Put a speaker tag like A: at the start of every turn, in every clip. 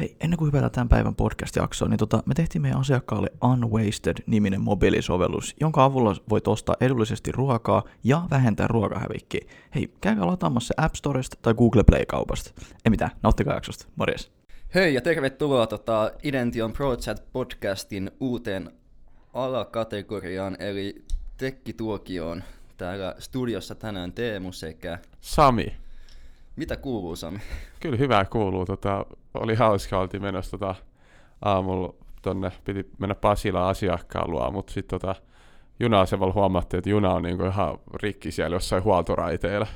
A: Hei, ennen kuin hypätään tämän päivän podcast-jaksoon, niin tota, me tehtiin meidän asiakkaalle Unwasted-niminen mobiilisovellus, jonka avulla voit ostaa edullisesti ruokaa ja vähentää ruokahävikkiä. Hei, käykää lataamassa se App Storesta tai Google Play-kaupasta. Ei mitään, nauttikaa jaksosta. Morjes.
B: Hei ja tervetuloa tota Idention ProChat podcastin uuteen alakategoriaan, eli Tekkituokioon. Täällä studiossa tänään Teemu sekä...
C: Sami.
B: Mitä kuuluu, Sami?
C: Kyllä hyvää kuuluu. Tota, oli hauska, oltiin menossa tota, aamulla tonne, piti mennä Pasilaan asiakkaan luo, mutta sitten tota, juna-asemalla huomattiin, että juna on niinku ihan rikki siellä jossain huoltoraiteilla.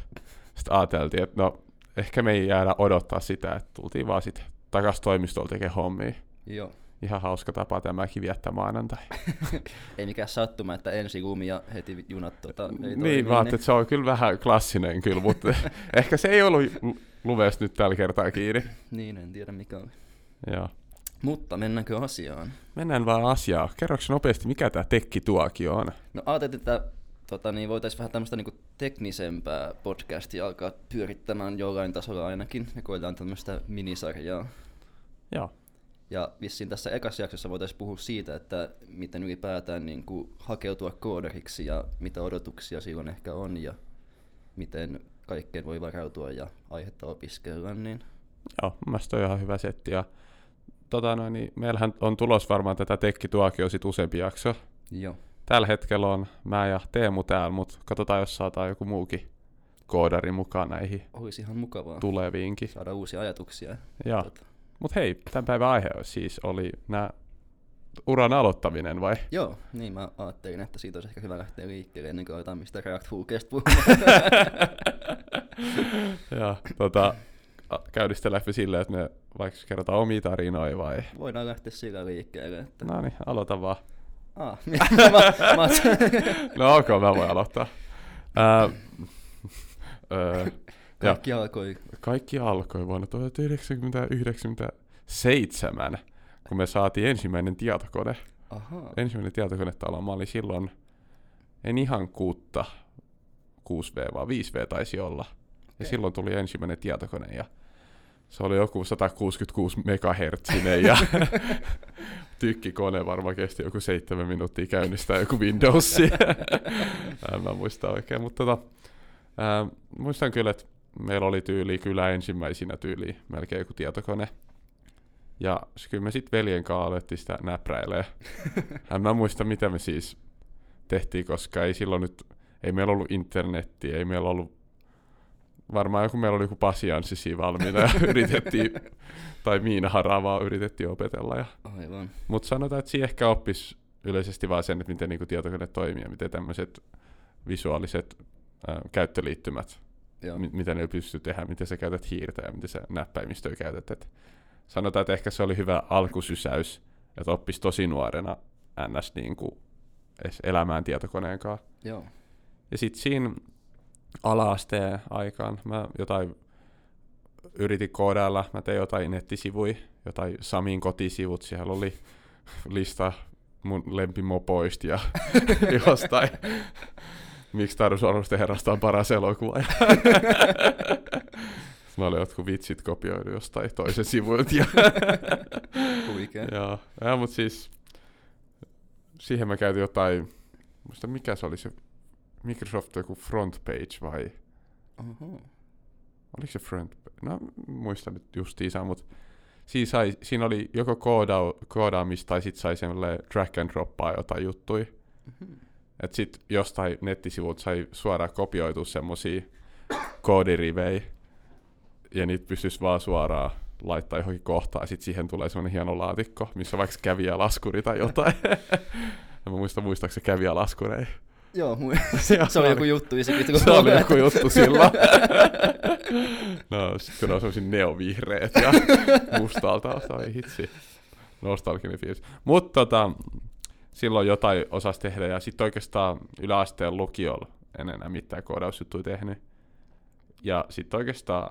C: Sitten ajateltiin, että no ehkä me ei jäädä odottaa sitä, että tultiin vaan sitten takaisin toimistolla tekemään hommia.
B: Joo.
C: Ihan hauska tapa tämäkin viettää maanantai.
B: ei mikään sattuma, että ensi lumi ja heti junat tota, ei
C: Niin, vaan että se on kyllä vähän klassinen kyllä, mutta ehkä se ei ollut luves nyt tällä kertaa kiinni.
B: niin, en tiedä mikä oli.
C: Joo.
B: Mutta mennäänkö asiaan?
C: Mennään vaan asiaan. Kerroksä nopeasti, mikä tämä tekkituokio on?
B: No ajateltiin, että tota, niin voitaisiin vähän tämmöistä niinku teknisempää podcastia alkaa pyörittämään jollain tasolla ainakin, ja koetaan tämmöistä minisarjaa.
C: Joo.
B: Ja vissiin tässä ekassa jaksossa voitaisiin puhua siitä, että miten ylipäätään niin kuin hakeutua kooderiksi ja mitä odotuksia silloin ehkä on ja miten kaikkeen voi varautua ja aihetta opiskella. Niin...
C: Joo, mun on ihan hyvä setti. Ja, tota noin, niin meillähän on tulos varmaan tätä tekkituokio sit useampi jakso.
B: Joo.
C: Tällä hetkellä on mä ja Teemu täällä, mutta katsotaan, jos saadaan joku muukin koodari mukaan näihin
B: Olisi ihan mukavaa.
C: tuleviinkin.
B: Saada uusia ajatuksia.
C: Joo. Tota. Mutta hei, tämän päivän aihe siis oli nämä uran aloittaminen vai?
B: Joo, niin mä ajattelin, että siitä olisi ehkä hyvä lähteä liikkeelle ennen kuin aletaan mistä React Hookista
C: Joo, tota, käydistä silleen, että me vaikka kerrotaan omia tarinoja vai?
B: Voidaan lähteä sillä liikkeelle. Että...
C: No niin, aloita vaan.
B: Ah, mä, mä, mä...
C: no ok, mä voin aloittaa. Ää,
B: kaikki ja alkoi.
C: Kaikki alkoi vuonna 1997, kun me saatiin ensimmäinen tietokone.
B: Aha.
C: Ensimmäinen tietokonetalo. Mä olin silloin, en ihan kuutta 6V, vaan 5V taisi olla. Okay. Ja silloin tuli ensimmäinen tietokone ja se oli joku 166 megahertsinen ja tykkikone varmaan kesti joku seitsemän minuuttia käynnistää joku Windows. en mä muista oikein, mutta tota, ää, muistan kyllä, että meillä oli tyyli kyllä ensimmäisinä tyyli melkein joku tietokone. Ja kyllä me sitten veljen kanssa alettiin sitä näpräilee. en mä muista, mitä me siis tehtiin, koska ei silloin nyt, ei meillä ollut internettiä, ei meillä ollut varmaan joku meillä oli joku pasianssi siinä valmiina ja yritettiin, tai Miina Haravaa yritettiin opetella. Ja,
B: Aivan.
C: Mutta sanotaan, että siinä ehkä oppisi yleisesti vaan sen, että miten niinku tietokone toimii ja miten tämmöiset visuaaliset ää, käyttöliittymät, Joo. M- mitä ne pystyy tehdä, miten sä käytät hiirtä ja miten sä näppäimistöä käytät. Et sanotaan, että ehkä se oli hyvä alkusysäys, että oppisi tosi nuorena ns. Niinku elämään tietokoneen kanssa.
B: Joo.
C: Ja sitten siinä ala-asteen aikaan. Mä jotain yritin koodailla, mä tein jotain nettisivuja, jotain Samin kotisivut, siellä oli lista mun lempimopoista ja jostain. Miksi Tarus Arvosten herrasta on paras elokuva. Mä olin jotkut vitsit kopioidu jostain toisen sivuilta. Ja, ja, ja, mutta siis siihen mä käytin jotain, muista mikä se oli se Microsoft joku front page vai?
B: Oho.
C: Oliko se front No muistan nyt justiinsa, mutta siinä, sai, siinä oli joko kooda, koodaamista tai sitten sai semmoille drag and droppaa jotain juttui. Mm-hmm. Että sitten jostain nettisivut sai suoraan kopioitua semmosia koodirivejä ja niitä pystyisi vaan suoraan laittaa johonkin kohtaan ja sitten siihen tulee semmoinen hieno laatikko, missä vaikka käviä laskuri tai jotain. mä muistan, muistaako se käviä laskureja?
B: Joo, mu- se, se oli joku juttu. Ja
C: se, se oli joku juttu silloin. no, sitten kun on semmoisia neovihreät ja mustalta, tai hitsi. Nostalginen fiilis. Mutta tota, silloin jotain osasi tehdä, ja sitten oikeastaan yläasteen lukiolla en enää mitään koodausjuttuja tehnyt. Ja sitten oikeastaan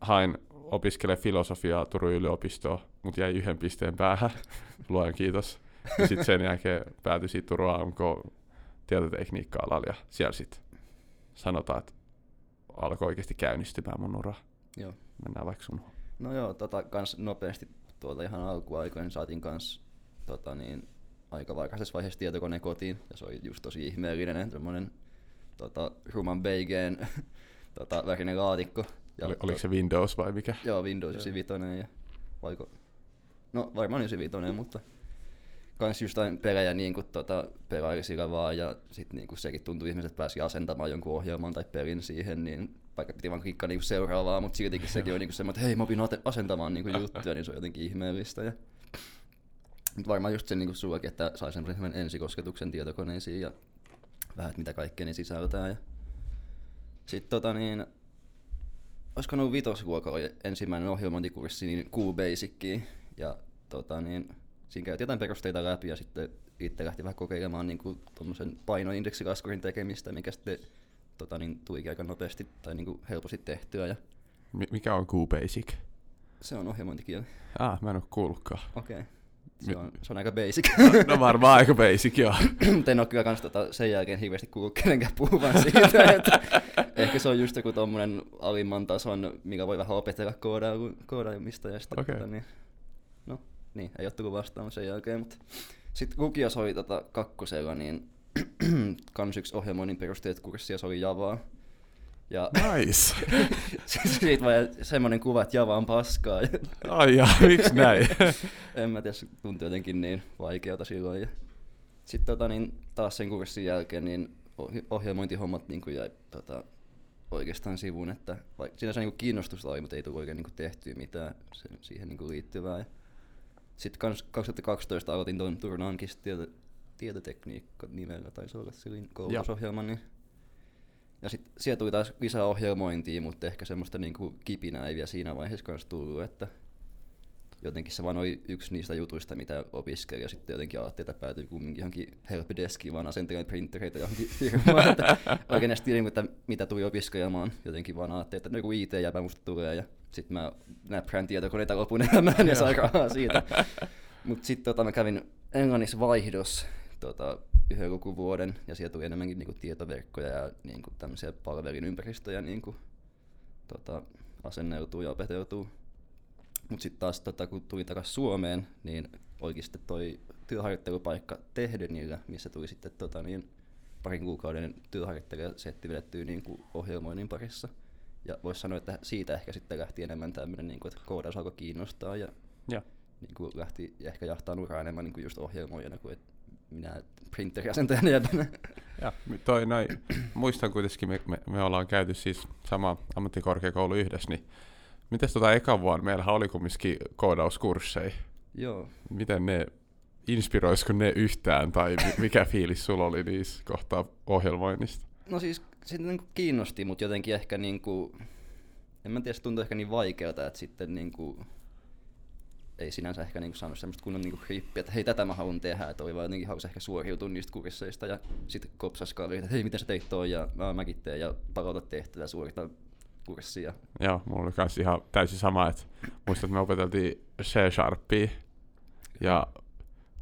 C: hain opiskele filosofiaa Turun yliopistoon, mutta jäi yhden pisteen päähän. Luojan kiitos. Ja sitten sen jälkeen päätyi Turun AMK tietotekniikka-alalla ja siellä sitten sanotaan, että alkoi oikeasti käynnistymään mun ura.
B: Joo.
C: Mennään vaikka sun
B: No joo, tota, kans nopeasti tuolta ihan alkuaikoina saatiin kans tota, niin, aika varhaisessa vaiheessa tietokone kotiin, ja se oli just tosi ihmeellinen, semmoinen tota, ruman beigeen tota, värinen laatikko. Ja,
C: Oli, oliko se Windows vai mikä?
B: Joo, Windows 95 ja vaiko... No varmaan 95, mutta kans just jotain pelejä niin kuin, tota, pelaili sillä vaan ja sit niin kuin sekin tuntui ihmiset pääsi asentamaan jonkun ohjelman tai pelin siihen, niin vaikka piti vaan klikkaa niin seuraavaa, mutta siltikin sekin oli niin semmoinen, että hei mä opin asentamaan niin kuin juttuja, niin se on jotenkin ihmeellistä. Ja... Mutta varmaan just se niin kuin sullakin, että sai semmoisen ensikosketuksen tietokoneisiin ja vähän, että mitä kaikkea ne sisältää. Ja... Sitten tota niin, olisiko ollut vitosluokalla ensimmäinen ohjelmointikurssi, niin Q-Basickiin. Ja tota niin, siinä käytiin jotain perusteita läpi ja sitten itse lähti vähän kokeilemaan niin kuin painoindeksilaskurin tekemistä, mikä sitten tota, niin, tulikin aika nopeasti tai niin kuin helposti tehtyä. Ja
C: Mi- mikä on QBasic?
B: se on ohjelmointikieli.
C: Ah, mä en oo kuullutkaan.
B: Okei. Okay. Se, on, se on aika basic.
C: No varmaan aika basic, joo.
B: Mutta en ole kyllä kans tota, sen jälkeen hirveästi kuullut kenenkään puhuvan siitä, että ehkä se on just joku tommonen alimman tason, mikä voi vähän opetella koodaamista ja sitten
C: Okei.
B: tota, niin, no niin, ei ole tullut vastaan sen jälkeen, mutta sitten lukios oli tota, kakkosella, niin kans yksi ohjelmoinnin perusteet kurssi ja se oli Javaa. Ja
C: Nice.
B: siitä vaan semmoinen kuva, että Java on paskaa.
C: Ai ja, miksi näin?
B: en mä tiedä, se tuntui jotenkin niin vaikealta silloin. Ja sitten tota, niin, taas sen kurssin jälkeen niin ohjelmointihommat niin jäi tota, oikeastaan sivuun, että vaikka siinä se niin kiinnostusta oli, mutta ei tullut oikein niin tehtyä mitään sen, siihen niin liittyvää. Sitten 2012 aloitin tuon Turnankista tieto, tietotekniikka nimellä, taisi olla silloin koulutusohjelman. Niin. Ja sitten sieltä tuli taas lisää ohjelmointia, mutta ehkä semmoista niinku kipinää ei vielä siinä vaiheessa kanssa tullut, että jotenkin se vaan oli yksi niistä jutuista, mitä opiskelin, ja sitten jotenkin ajattelin, että päätyi kumminkin johonkin helpdeskiin, vaan asentelen printereitä johonkin firmaan, että oikein edes tiedin, että mitä tuli opiskelemaan, jotenkin vaan ajattelin, että no joku IT-jäpä musta tulee, ja sitten mä näprään tietokoneita lopun elämään ja sain rahaa siitä. Mutta sitten tota, mä kävin Englannissa vaihdos tota, yhden lukuvuoden, ja siellä tuli enemmänkin niinku tietoverkkoja ja niinku tämmöisiä palvelinympäristöjä niinku, tota, asenneutuu ja opeteltuu. Mutta sitten taas tota, kun tuli takaisin Suomeen, niin olikin sitten toi työharjoittelupaikka Tehdenillä, missä tuli sitten tota, niin, parin kuukauden työharjoittelijasetti vedettyä niin kuin ohjelmoinnin parissa. Ja voisi sanoa, että siitä ehkä sitten lähti enemmän tämmöinen, niin kuin, että koodaus alkoi kiinnostaa ja
C: Joo.
B: niin kuin lähti ehkä jahtaa uraa enemmän niin kuin just ohjelmoijana kuin että minä printeriasentajana jäbänä.
C: Ja toi noin, muistan kuitenkin, me, me, me, ollaan käyty siis sama ammattikorkeakoulu yhdessä, niin mites tota eka vuonna meillähän oli kumminkin koodauskursseja.
B: Joo.
C: Miten ne, inspiroisiko ne yhtään, tai mi- mikä fiilis sulla oli niissä kohtaa ohjelmoinnista?
B: No siis se niin kiinnosti, mutta jotenkin ehkä niin kuin, en mä tiedä, se tuntui ehkä niin vaikealta, että sitten niin kuin, ei sinänsä ehkä niin kuin saanut semmoista kunnon niin grippiä, että hei tätä mä haluan tehdä, että oli vaan jotenkin hauska ehkä suoriutua niistä kursseista ja sitten kopsas kaveri, että hei miten sä teit toi ja mä mäkin teen ja palauta tehtävä suorita kurssia.
C: Joo, mulla oli kans ihan täysin sama, että muistan, että me opeteltiin C-Sharpia ja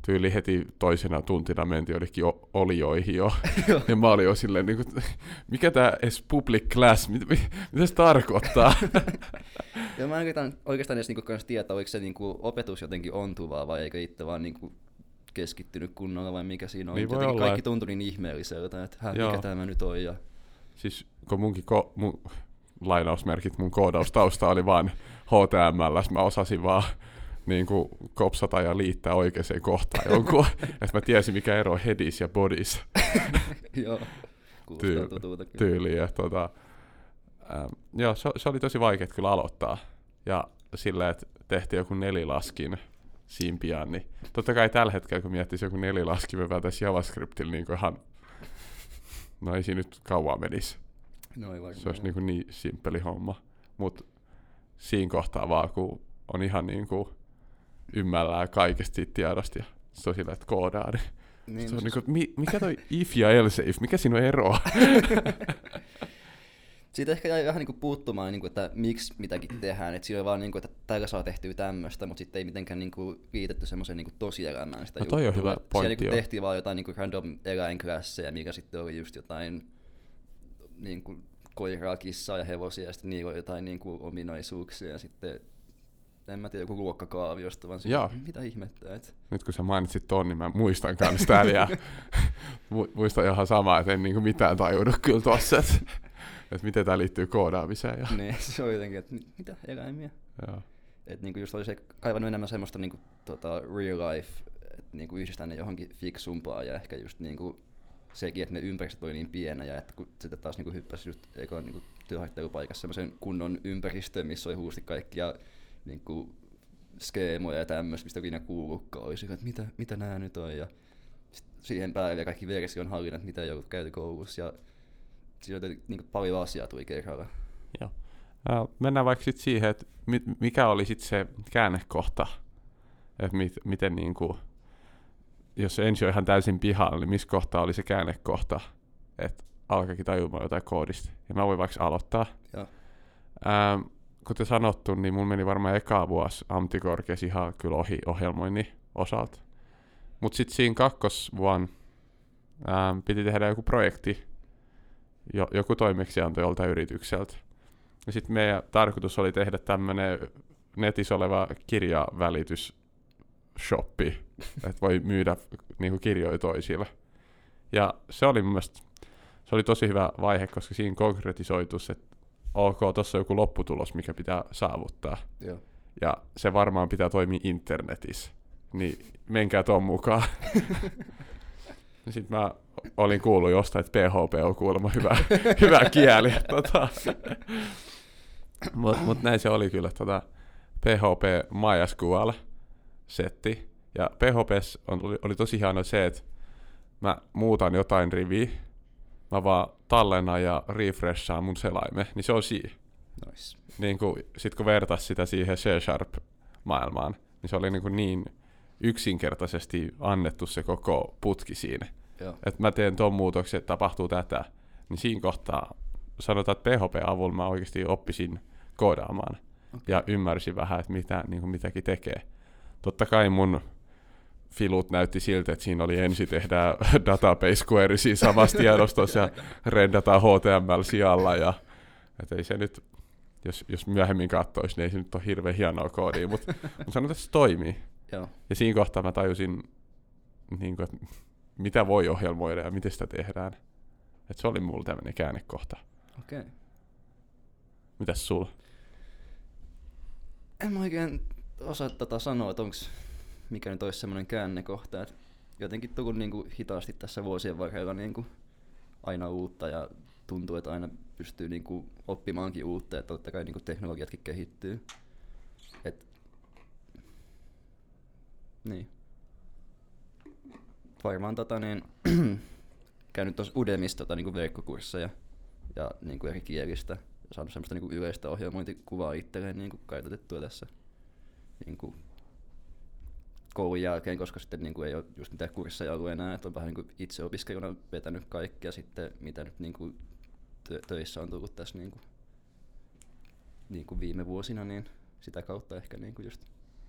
C: tyyli heti toisena tuntina mentiin jonnekin olioihin jo. ja mä olin jo silleen, niin kuin, mikä tää edes public class, mit, mit, mitä se tarkoittaa?
B: Ja mä en oikeastaan, oikeastaan edes niinku kans tietää, oliko se niinku opetus jotenkin ontuvaa vai eikö itse vaan niinku keskittynyt kunnolla vai mikä siinä on.
C: Niin
B: jotenkin
C: olla,
B: kaikki tuntui niin ihmeelliseltä, että hä, mikä tämä nyt on. Ja...
C: siis kun munkin ko- mun, lainausmerkit mun koodaustausta oli vaan HTML, mä osasin vaan niin kuin kopsata ja liittää oikeaan kohtaan jonkun, että mä tiesin mikä ero on headis ja bodies
B: Joo, kuulostaa
C: Tyy-
B: tutulta kyllä.
C: tyyliin. Ja, tota, ähm, joo, se, se, oli tosi vaikea kyllä aloittaa. Ja silleen, että tehtiin joku nelilaskin siinä pian, niin totta kai tällä hetkellä, kun miettisi joku nelilaskin, me päätäisiin JavaScriptilla niin kuin ihan, no ei siinä nyt kauan menisi.
B: No ei varmaan.
C: Se olisi niin, kuin niin simppeli homma. Mutta siinä kohtaa vaan, kun on ihan niin kuin ymmällään kaikesta siitä tiedosta ja se on silleen, että koodaa, niin,
B: niin,
C: se on
B: no
C: niin kuin, mi, mikä toi if ja else if, mikä siinä on eroa?
B: Siitä ehkä jäi vähän niinku puuttumaan, niinku, että miksi mitäkin tehdään. Et siinä oli vaan, niinku, että tällä saa tehtyä tämmöistä, mutta sitten ei mitenkään niinku, liitetty semmoiseen niinku, tosielämään sitä
C: No toi on hyvä pointti,
B: Siellä niinku,
C: joo.
B: tehtiin vaan jotain niinku, random eläinklassejä, mikä sitten oli just jotain niinku, koiraa, kissaa ja hevosia, ja sitten niillä oli jotain niinku, ominaisuuksia, ja sitten en mä tiedä, joku luokkakaaviosta, vaan
C: Joo.
B: siinä, mitä ihmettä, että
C: Nyt kun sä mainitsit ton, niin mä muistan kans täällä ja mu- muistan ihan samaa, että en niinku mitään tajunnut kyllä tossa, että et miten tää liittyy koodaamiseen. Ja,
B: niin, se on jotenkin, että mit- mitä eläimiä.
C: joo.
B: Et niinku just oli se kaivannut enemmän semmoista niinku, tota, real life, että niinku yhdistää ne johonkin fiksumpaa ja ehkä just niinku sekin, että ne ympäristöt oli niin pienä ja että kun sitten taas niinku hyppäsi just ekan niinku työharjoittelupaikassa semmoisen kunnon ympäristöön, missä oli huusti kaikkia niinku skeemoja ja tämmöistä, mistä ikinä kuullutkaan. Oli sillä, että mitä, mitä nämä nyt on ja siihen päälle vielä kaikki version hallinnat, mitä joudut käyty koulussa ja siinä oli niinku paljon asiaa tuli kerralla.
C: Joo. Ää, Mennään vaikka sit siihen, että mi- mikä oli sit se käännekohta, että mit, miten niinku, jos ensi on ihan täysin pihalla, niin missä kohtaa oli se käännekohta, että alkakin tajumaan jotain koodista. Ja mä voin vaikka aloittaa.
B: Joo.
C: Ähm, kuten sanottu, niin mun meni varmaan eka vuosi amtikorkeas ihan kyllä ohi ohjelmoinnin osalta. Mutta sitten siinä kakkosvuonna ähm, piti tehdä joku projekti, jo, joku toimeksianto joltain yritykseltä. Ja sitten meidän tarkoitus oli tehdä tämmöinen netissä oleva kirjavälitysshoppi, että voi myydä niinku kirjoja toisille. Ja se oli mun mielestä, se oli tosi hyvä vaihe, koska siinä konkretisoitus, että ok, tuossa on joku lopputulos, mikä pitää saavuttaa.
B: Joo.
C: Ja se varmaan pitää toimia internetissä. Niin menkää ton mukaan. Sitten mä olin kuullut jostain, että PHP on kuulemma hyvä, hyvä kieli. Tota. Mutta mut näin se oli kyllä. Tota, PHP MySQL setti. Ja PHP on, oli, oli tosi hieno se, että mä muutan jotain riviä, mä vaan tallennan ja refreshaan mun selaime, niin se on siinä
B: Nice.
C: niin kuin, sit kun vertas sitä siihen C-Sharp-maailmaan, niin se oli niin, kuin niin yksinkertaisesti annettu se koko putki siinä. Että mä teen ton muutoksen, että tapahtuu tätä, niin siinä kohtaa sanotaan, että PHP-avulla mä oikeasti oppisin koodaamaan
B: Okei.
C: ja ymmärsin vähän, että mitä niin kuin mitäkin tekee. Totta kai mun filut näytti siltä, että siinä oli ensin tehdään database query siinä samassa tiedostossa ja rendataan HTML sijalla ja että ei se nyt, jos, jos myöhemmin katsoisi, niin ei se nyt ole hirveän hienoa koodia, mutta mut sanotaan, että se toimii.
B: Joo.
C: Ja siinä kohtaa mä tajusin, niin kuin, että mitä voi ohjelmoida ja miten sitä tehdään. Että se oli mulla tämmöinen käännekohta.
B: Okei. Okay.
C: Mitäs sulla?
B: En mä oikein osaa tota sanoa, että onko mikä nyt olisi semmoinen käännekohta, että jotenkin tullut niinku hitaasti tässä vuosien varrella niinku aina uutta ja tuntuu, että aina pystyy niinku oppimaankin uutta ja totta kai niinku teknologiatkin kehittyy. Et... Niin. Varmaan tota niin, käynyt tuossa Udemissa tota, niinku verkkokursseja ja niinku eri kielistä ja saanut semmoista niinku yleistä ohjelmointikuvaa itselleen niinku kartoitettua tässä niinku koulun jälkeen, koska sitten niinku ei ole just mitään kursseja ollut enää, että on vähän niinku itse opiskeluna vetänyt kaikkea sitten, mitä nyt niinku tö- töissä on tullut tässä niinku, niinku viime vuosina, niin sitä kautta ehkä niinku just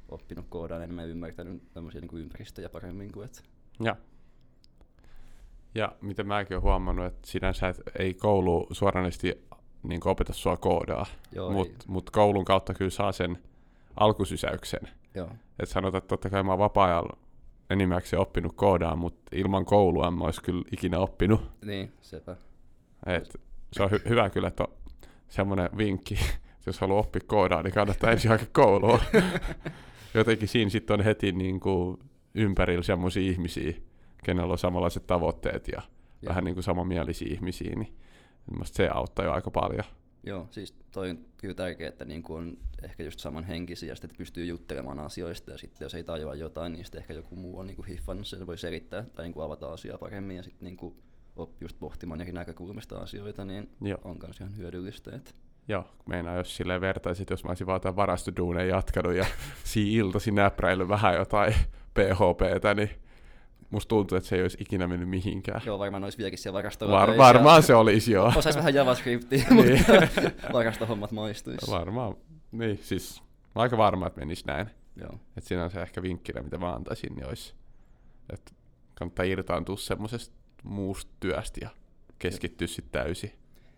B: oppinut koodaan enemmän ja ymmärtänyt tämmöisiä niinku ympäristöjä paremmin kuin että
C: Ja. Ja mitä mäkin olen huomannut, että sinänsä et ei koulu suoranaisesti niin opeta sua koodaa, mutta mut koulun kautta kyllä saa sen alkusysäyksen.
B: Joo,
C: Että sanotaan, että totta kai mä oon vapaa-ajalla enimmäkseen oppinut koodaa, mutta ilman koulua en mä olisi kyllä ikinä oppinut.
B: niin, sepä.
C: Et se on hy- hyvä kyllä, että on semmoinen vinkki, jos haluaa oppia koodaa, niin kannattaa ensin hakea koulua. Jotenkin siinä sitten on heti niin kuin ympärillä semmoisia ihmisiä, kenellä on samanlaiset tavoitteet ja
B: Joo.
C: vähän niin kuin samanmielisiä ihmisiä, niin se auttaa jo aika paljon.
B: Joo, siis toi on kyllä tärkeää, että niinku on ehkä just samanhenkisiä ja sitten että pystyy juttelemaan asioista ja sitten jos ei tajua jotain, niin sitten ehkä joku muu on niinku hiffannut sen, voi selittää tai niinku avata asiaa paremmin ja sitten niinku oppii just pohtimaan eri näkökulmista asioita, niin
C: Joo.
B: on myös ihan hyödyllistä. Että
C: Joo, meinaa jos silleen vertaisit, jos mä olisin vaan jotain varastoduuneja jatkanut ja siinä iltaisin näpräillyt vähän jotain PHPtä, niin musta tuntuu, että se ei olisi ikinä mennyt mihinkään.
B: joo, varmaan olisi vieläkin siellä varastolla
C: Var, varmaan se olisi joo.
B: Osais vähän JavaScriptia,
C: Niin.
B: mutta varastohommat maistuisi.
C: Varmaan, niin siis mä aika varma, että menisi näin.
B: Joo,
C: Että siinä on se ehkä vinkkinä, mitä mä antaisin, niin olisi, että kannattaa irtaantua semmoisesta muusta työstä ja keskittyä sitten täysin.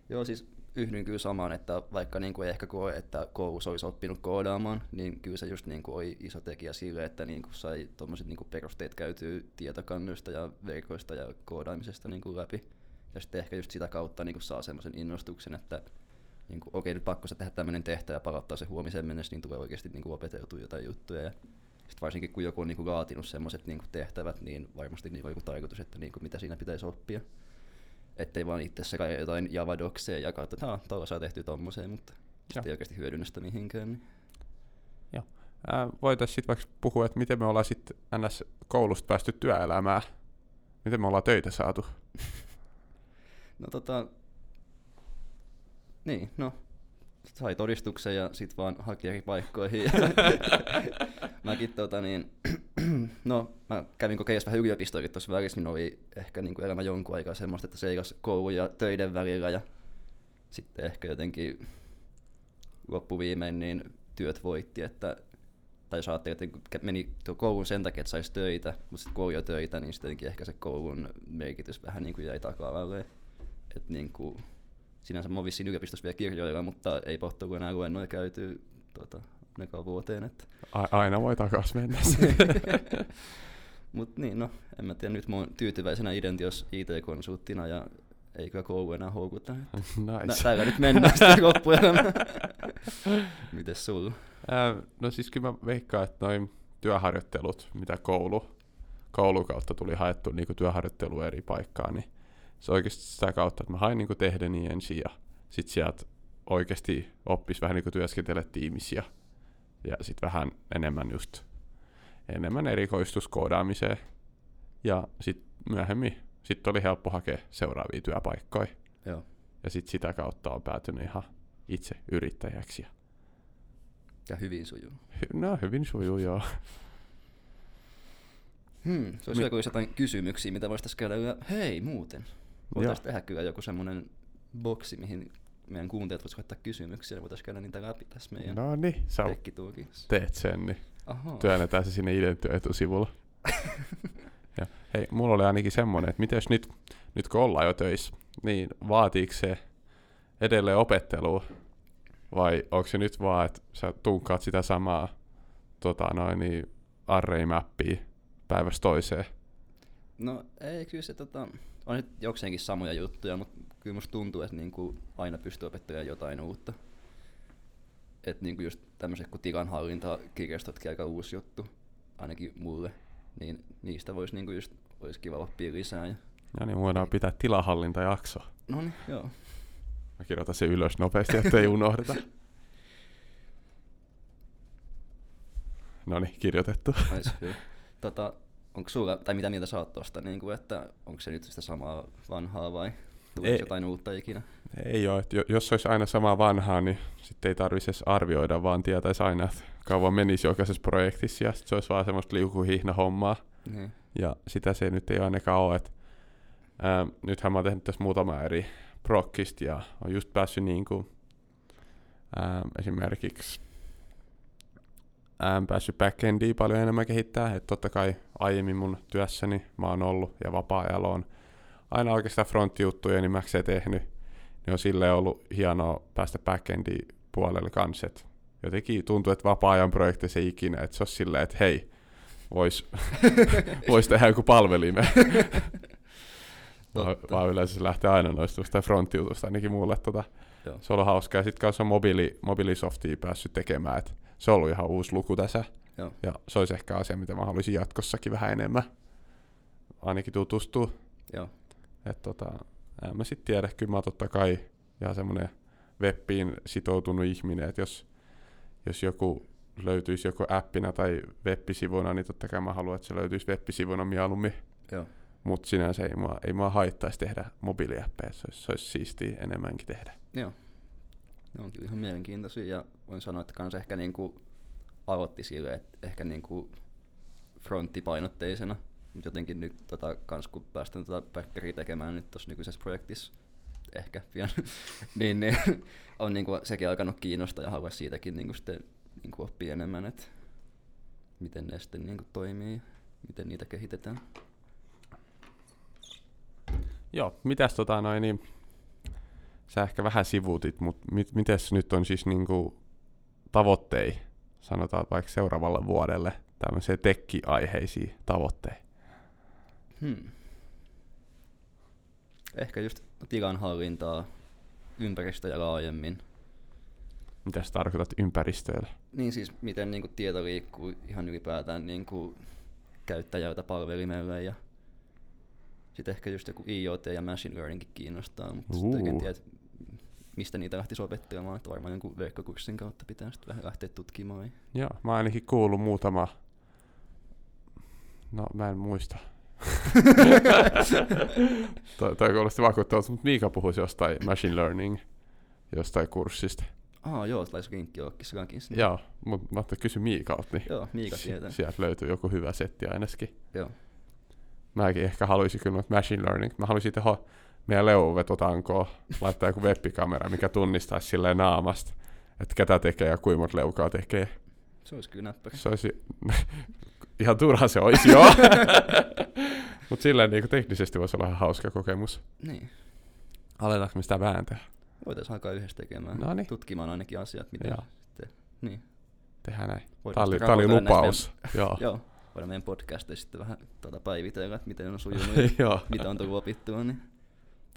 B: joo siis yhdyn kyllä samaan, että vaikka niin kuin ei ehkä koe, että koulussa olisi oppinut koodaamaan, niin kyllä se just niin kuin oli iso tekijä sille, että niin kuin sai tuommoiset niin kuin perusteet käytyy tietokannoista ja verkoista ja koodaamisesta niin kuin läpi. Ja sitten ehkä just sitä kautta niin kuin saa semmoisen innostuksen, että niin kuin, okei, nyt pakko se tehdä tämmöinen tehtävä ja palauttaa se huomiseen mennessä, niin tulee oikeasti niin kuin opeteltua jotain juttuja. Ja sitten varsinkin kun joku on niin kuin laatinut semmoiset niin kuin tehtävät, niin varmasti niin on joku tarkoitus, että niin kuin mitä siinä pitäisi oppia. Ettei vaan itse sekä jotain javadokseja ja katsoa, että tuolla saa tehty tommoseen, mutta sitten ei oikeasti hyödynnä sitä mihinkään. Niin.
C: Ää, voitaisiin sitten vaikka puhua, että miten me ollaan sitten ns. koulusta päästy työelämään. Miten me ollaan töitä saatu.
B: No tota, niin, no, sai todistuksen ja sit vaan haki eri paikkoihin. Mäkin tota niin, no mä kävin kokeilemassa vähän yliopistoakin tuossa välissä, niin oli ehkä niin kuin elämä jonkun aikaa semmoista, että seikas koulun ja töiden välillä ja sitten ehkä jotenkin loppuviimein niin työt voitti, että tai jos ajattelin, että meni tuo koulun sen takia, että saisi töitä, mutta sitten kun jo töitä, niin sitten ehkä se koulun merkitys vähän niin kuin jäi taka-alalle. Että niin kuin, sinänsä mä oon vissiin yliopistossa vielä kirjoilla, mutta ei pohtoa, kun enää luennoja käyty tota, ainakaan vuoteen. Että.
C: A- aina voi takas mennä.
B: Mut niin, no, en mä tiedä, nyt mä oon tyytyväisenä identios IT-konsulttina ja ei kyllä koulu enää houkuta.
C: Nice.
B: täällä nyt mennään sitten loppuelämään. Mites sulla?
C: Ää, no siis kyllä mä veikkaan, että noin työharjoittelut, mitä koulu, koulun kautta tuli haettu niin työharjoittelu eri paikkaan, niin se oikeasti sitä kautta, että mä hain niin tehdä niin ensin ja sit sieltä oikeasti oppisi vähän niin työskentele tiimissä ja, ja sitten vähän enemmän just enemmän erikoistus koodaamiseen. Ja sitten myöhemmin sit oli helppo hakea seuraavia työpaikkoja.
B: Joo.
C: Ja sitten sitä kautta on päätynyt ihan itse yrittäjäksi. Ja
B: hyvin sujuu.
C: hy- no hyvin sujuu joo.
B: Hmm, se olisi
C: Mi-
B: joku jotain kysymyksiä, mitä voisi tässä käydä. Hei, muuten. Voitaisiin tehdä kyllä joku semmoinen boksi, mihin meidän kuuntelijat voisivat laittaa kysymyksiä, ja voitaisiin käydä niitä läpi tässä meidän
C: No niin, sä teet sen, niin
B: Ahaa.
C: työnnetään se sinne Identio etusivulla. ja, hei, mulla oli ainakin semmonen, että miten jos nyt, nyt kun ollaan jo töissä, niin vaatiiko se edelleen opettelua? Vai onko se nyt vaan, että sä tunkaat sitä samaa tota noin, niin array-mappia päivästä toiseen?
B: No ei, kyllä se tota, on nyt jokseenkin samoja juttuja, mutta kyllä musta tuntuu, että niinku aina pystyy opettelemaan jotain uutta. Että niinku just tämmöiset kuin tilanhallintakirjastotkin aika uusi juttu, ainakin mulle, niin niistä voisi niinku just, olisi kiva oppia lisää. Ja...
C: Ja niin voidaan pitää tilahallintajakso.
B: No niin, joo.
C: Mä kirjoitan se ylös nopeasti, ettei unohdeta. No niin, kirjoitettu.
B: Hyvä. Tota, onko sulla, tai mitä mieltä sä oot tosta, niin kuin, että onko se nyt sitä samaa vanhaa vai tuleeko
C: Ei.
B: jotain uutta ikinä?
C: Ei ole, että jo- jos olisi aina sama vanhaa, niin sitten ei tarvitsisi edes arvioida, vaan tietäisi aina, että kauan menisi jokaisessa projektissa ja sit se olisi vaan semmoista liukuhihna hommaa.
B: Niin.
C: Ja sitä se nyt ei ainakaan ole. Että, ää, nythän mä oon tehnyt tässä muutama eri prokkista ja on just päässyt niin kuin, ää, esimerkiksi ää, päässyt backendia paljon enemmän kehittää. Että totta kai aiemmin mun työssäni mä oon ollut ja vapaa-ajalla on aina oikeastaan frontjuttuja enimmäkseen tehnyt. Niin on silleen ollut hienoa päästä backendi puolelle kanssa. Et jotenkin tuntuu, että vapaa-ajan projekteissa ei ikinä, että se on silleen, että hei, vois, vois tehdä joku palvelime. vaan,
B: Totta.
C: vaan yleensä se lähtee aina noista sitä front-jutusta, ainakin mulle. Tota,
B: Joo.
C: se on ollut hauskaa. Sitten kanssa on mobiili, mobiilisoftia päässyt tekemään. Et se on ollut ihan uusi luku tässä.
B: Joo.
C: Ja se olisi ehkä asia, mitä mä haluaisin jatkossakin vähän enemmän ainakin tutustua.
B: Joo.
C: Et tota, en mä sitten tiedä, kyllä mä oon totta kai ihan semmoinen webbiin sitoutunut ihminen, että jos, jos joku löytyisi joku appina tai web-sivuna, niin totta kai mä haluan, että se löytyisi web-sivuna mieluummin.
B: Joo.
C: Mutta sinänsä ei mua, ei mua haittaisi tehdä mobiiliäppejä, se olisi, se olisi siistiä enemmänkin tehdä.
B: Joo. Ne on kyllä ihan mielenkiintoisia ja voin sanoa, että kans ehkä niinku aloitti sille, että ehkä niinku fronttipainotteisena, mutta jotenkin nyt tota, kans kun päästään tota backeria tekemään nyt tuossa nykyisessä projektissa, ehkä pian, niin, niin on niinku sekin alkanut kiinnostaa ja haluaisi siitäkin niinku sitten niinku oppia enemmän, että miten ne sitten niinku toimii miten niitä kehitetään.
C: Joo, mitäs tota noin, niin sä ehkä vähän sivuutit, mutta mit, mites nyt on siis niinku tavoittei, sanotaan vaikka seuraavalle vuodelle, tämmöisiä tekki-aiheisia tavoitteita?
B: Hmm. Ehkä just tilanhallintaa ympäristöjä laajemmin.
C: Mitä sä tarkoitat ympäristöillä?
B: Niin siis, miten niin kuin, tieto liikkuu ihan ylipäätään niin kuin, käyttäjältä palvelimelle ja sitten ehkä just joku IoT ja machine learningkin kiinnostaa, mutta
C: Uh.
B: sitten en tiedä, mistä niitä lähtisi opettelemaan, että varmaan jonkun verkkokurssin kautta pitää sitten vähän lähteä tutkimaan.
C: Joo, mä oon ainakin kuullut muutama, no mä en muista. toi, toi kuulosti vakuuttavalta, mutta Miika puhuisi jostain machine learning, jostain kurssista.
B: Ah joo, taisi linkki ollakin se rankissa.
C: Joo, mutta mä ajattelin kysy Miikalta, niin
B: Joo, Miika tietää.
C: sieltä löytyy joku hyvä setti ainakin.
B: Joo.
C: Mäkin ehkä haluaisin kyllä machine learning. Mä haluaisin tehdä meidän leuvuvetotankoon, laittaa joku webbikamera, mikä tunnistaisi silleen naamasta, että ketä tekee ja kuinka monta leukaa tekee.
B: Se olisi kyllä näppärä.
C: Se olisi, ihan turha se olisi, joo. Mutta silleen niin teknisesti voisi olla ihan hauska kokemus.
B: Niin.
C: Aletaanko me sitä vääntää?
B: Voitaisiin alkaa yhdessä tekemään.
C: Noniin.
B: Tutkimaan ainakin asiat, mitä
C: Joo.
B: sitten. Niin.
C: Tehdään näin. Tämä oli, tää oli lupaus. Joo.
B: Joo. Voidaan meidän podcasteissa sitten vähän tuota päivitellä, että miten on sujunut ja mitä on tullut opittua, niin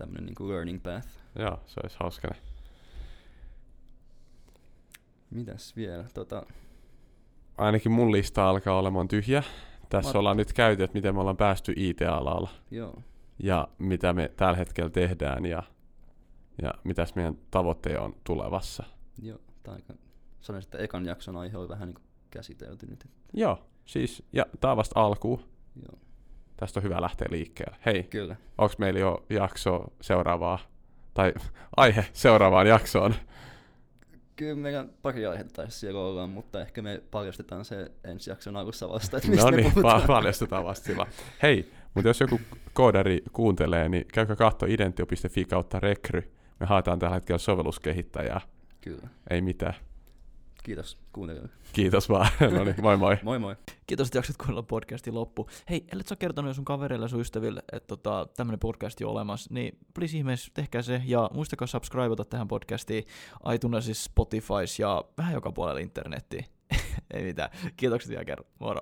B: tämmöinen niin learning path.
C: Joo, se olisi hauska.
B: Mitäs vielä? Tota,
C: Ainakin mun lista alkaa olemaan tyhjä. Tässä
B: Mä-
C: ollaan nyt käyty, että miten me ollaan päästy IT-alalla.
B: joo.
C: ja mitä me tällä hetkellä tehdään ja, ja mitäs meidän tavoitteet on tulevassa.
B: Joo. Tää aika, sanoisin, että ekan jakson aihe on vähän niin käsitelty nyt.
C: Joo, siis, ja on vasta alku.
B: Joo.
C: Tästä on hyvä lähteä liikkeelle. Hei,
B: Kyllä.
C: onks meillä jo jakso seuraavaa, tai aihe seuraavaan jaksoon?
B: Kyllä meidän pari aihetta siellä olla, mutta ehkä me paljastetaan se ensi jakson alussa vasta, että mistä
C: No niin, pa- paljastetaan vasta silloin. Hei, mutta jos joku koodari kuuntelee, niin käykää katsoa identio.fi kautta rekry. Me haetaan tällä hetkellä sovelluskehittäjää.
B: Kyllä.
C: Ei mitään.
B: Kiitos kuuntelijoille.
C: Kiitos vaan. no niin, moi moi.
B: Moi moi.
A: Kiitos, että jaksat kuunnella podcastin loppu. Hei, ellet sä kertonut jo sun kavereille ja sun ystäville, että tota, tämmönen podcast on olemassa, niin please ihmeessä tehkää se ja muistakaa subscribeata tähän podcastiin iTunesissa, Spotifys ja vähän joka puolella internettiin. Ei mitään. Kiitokset vielä kerran. Moro.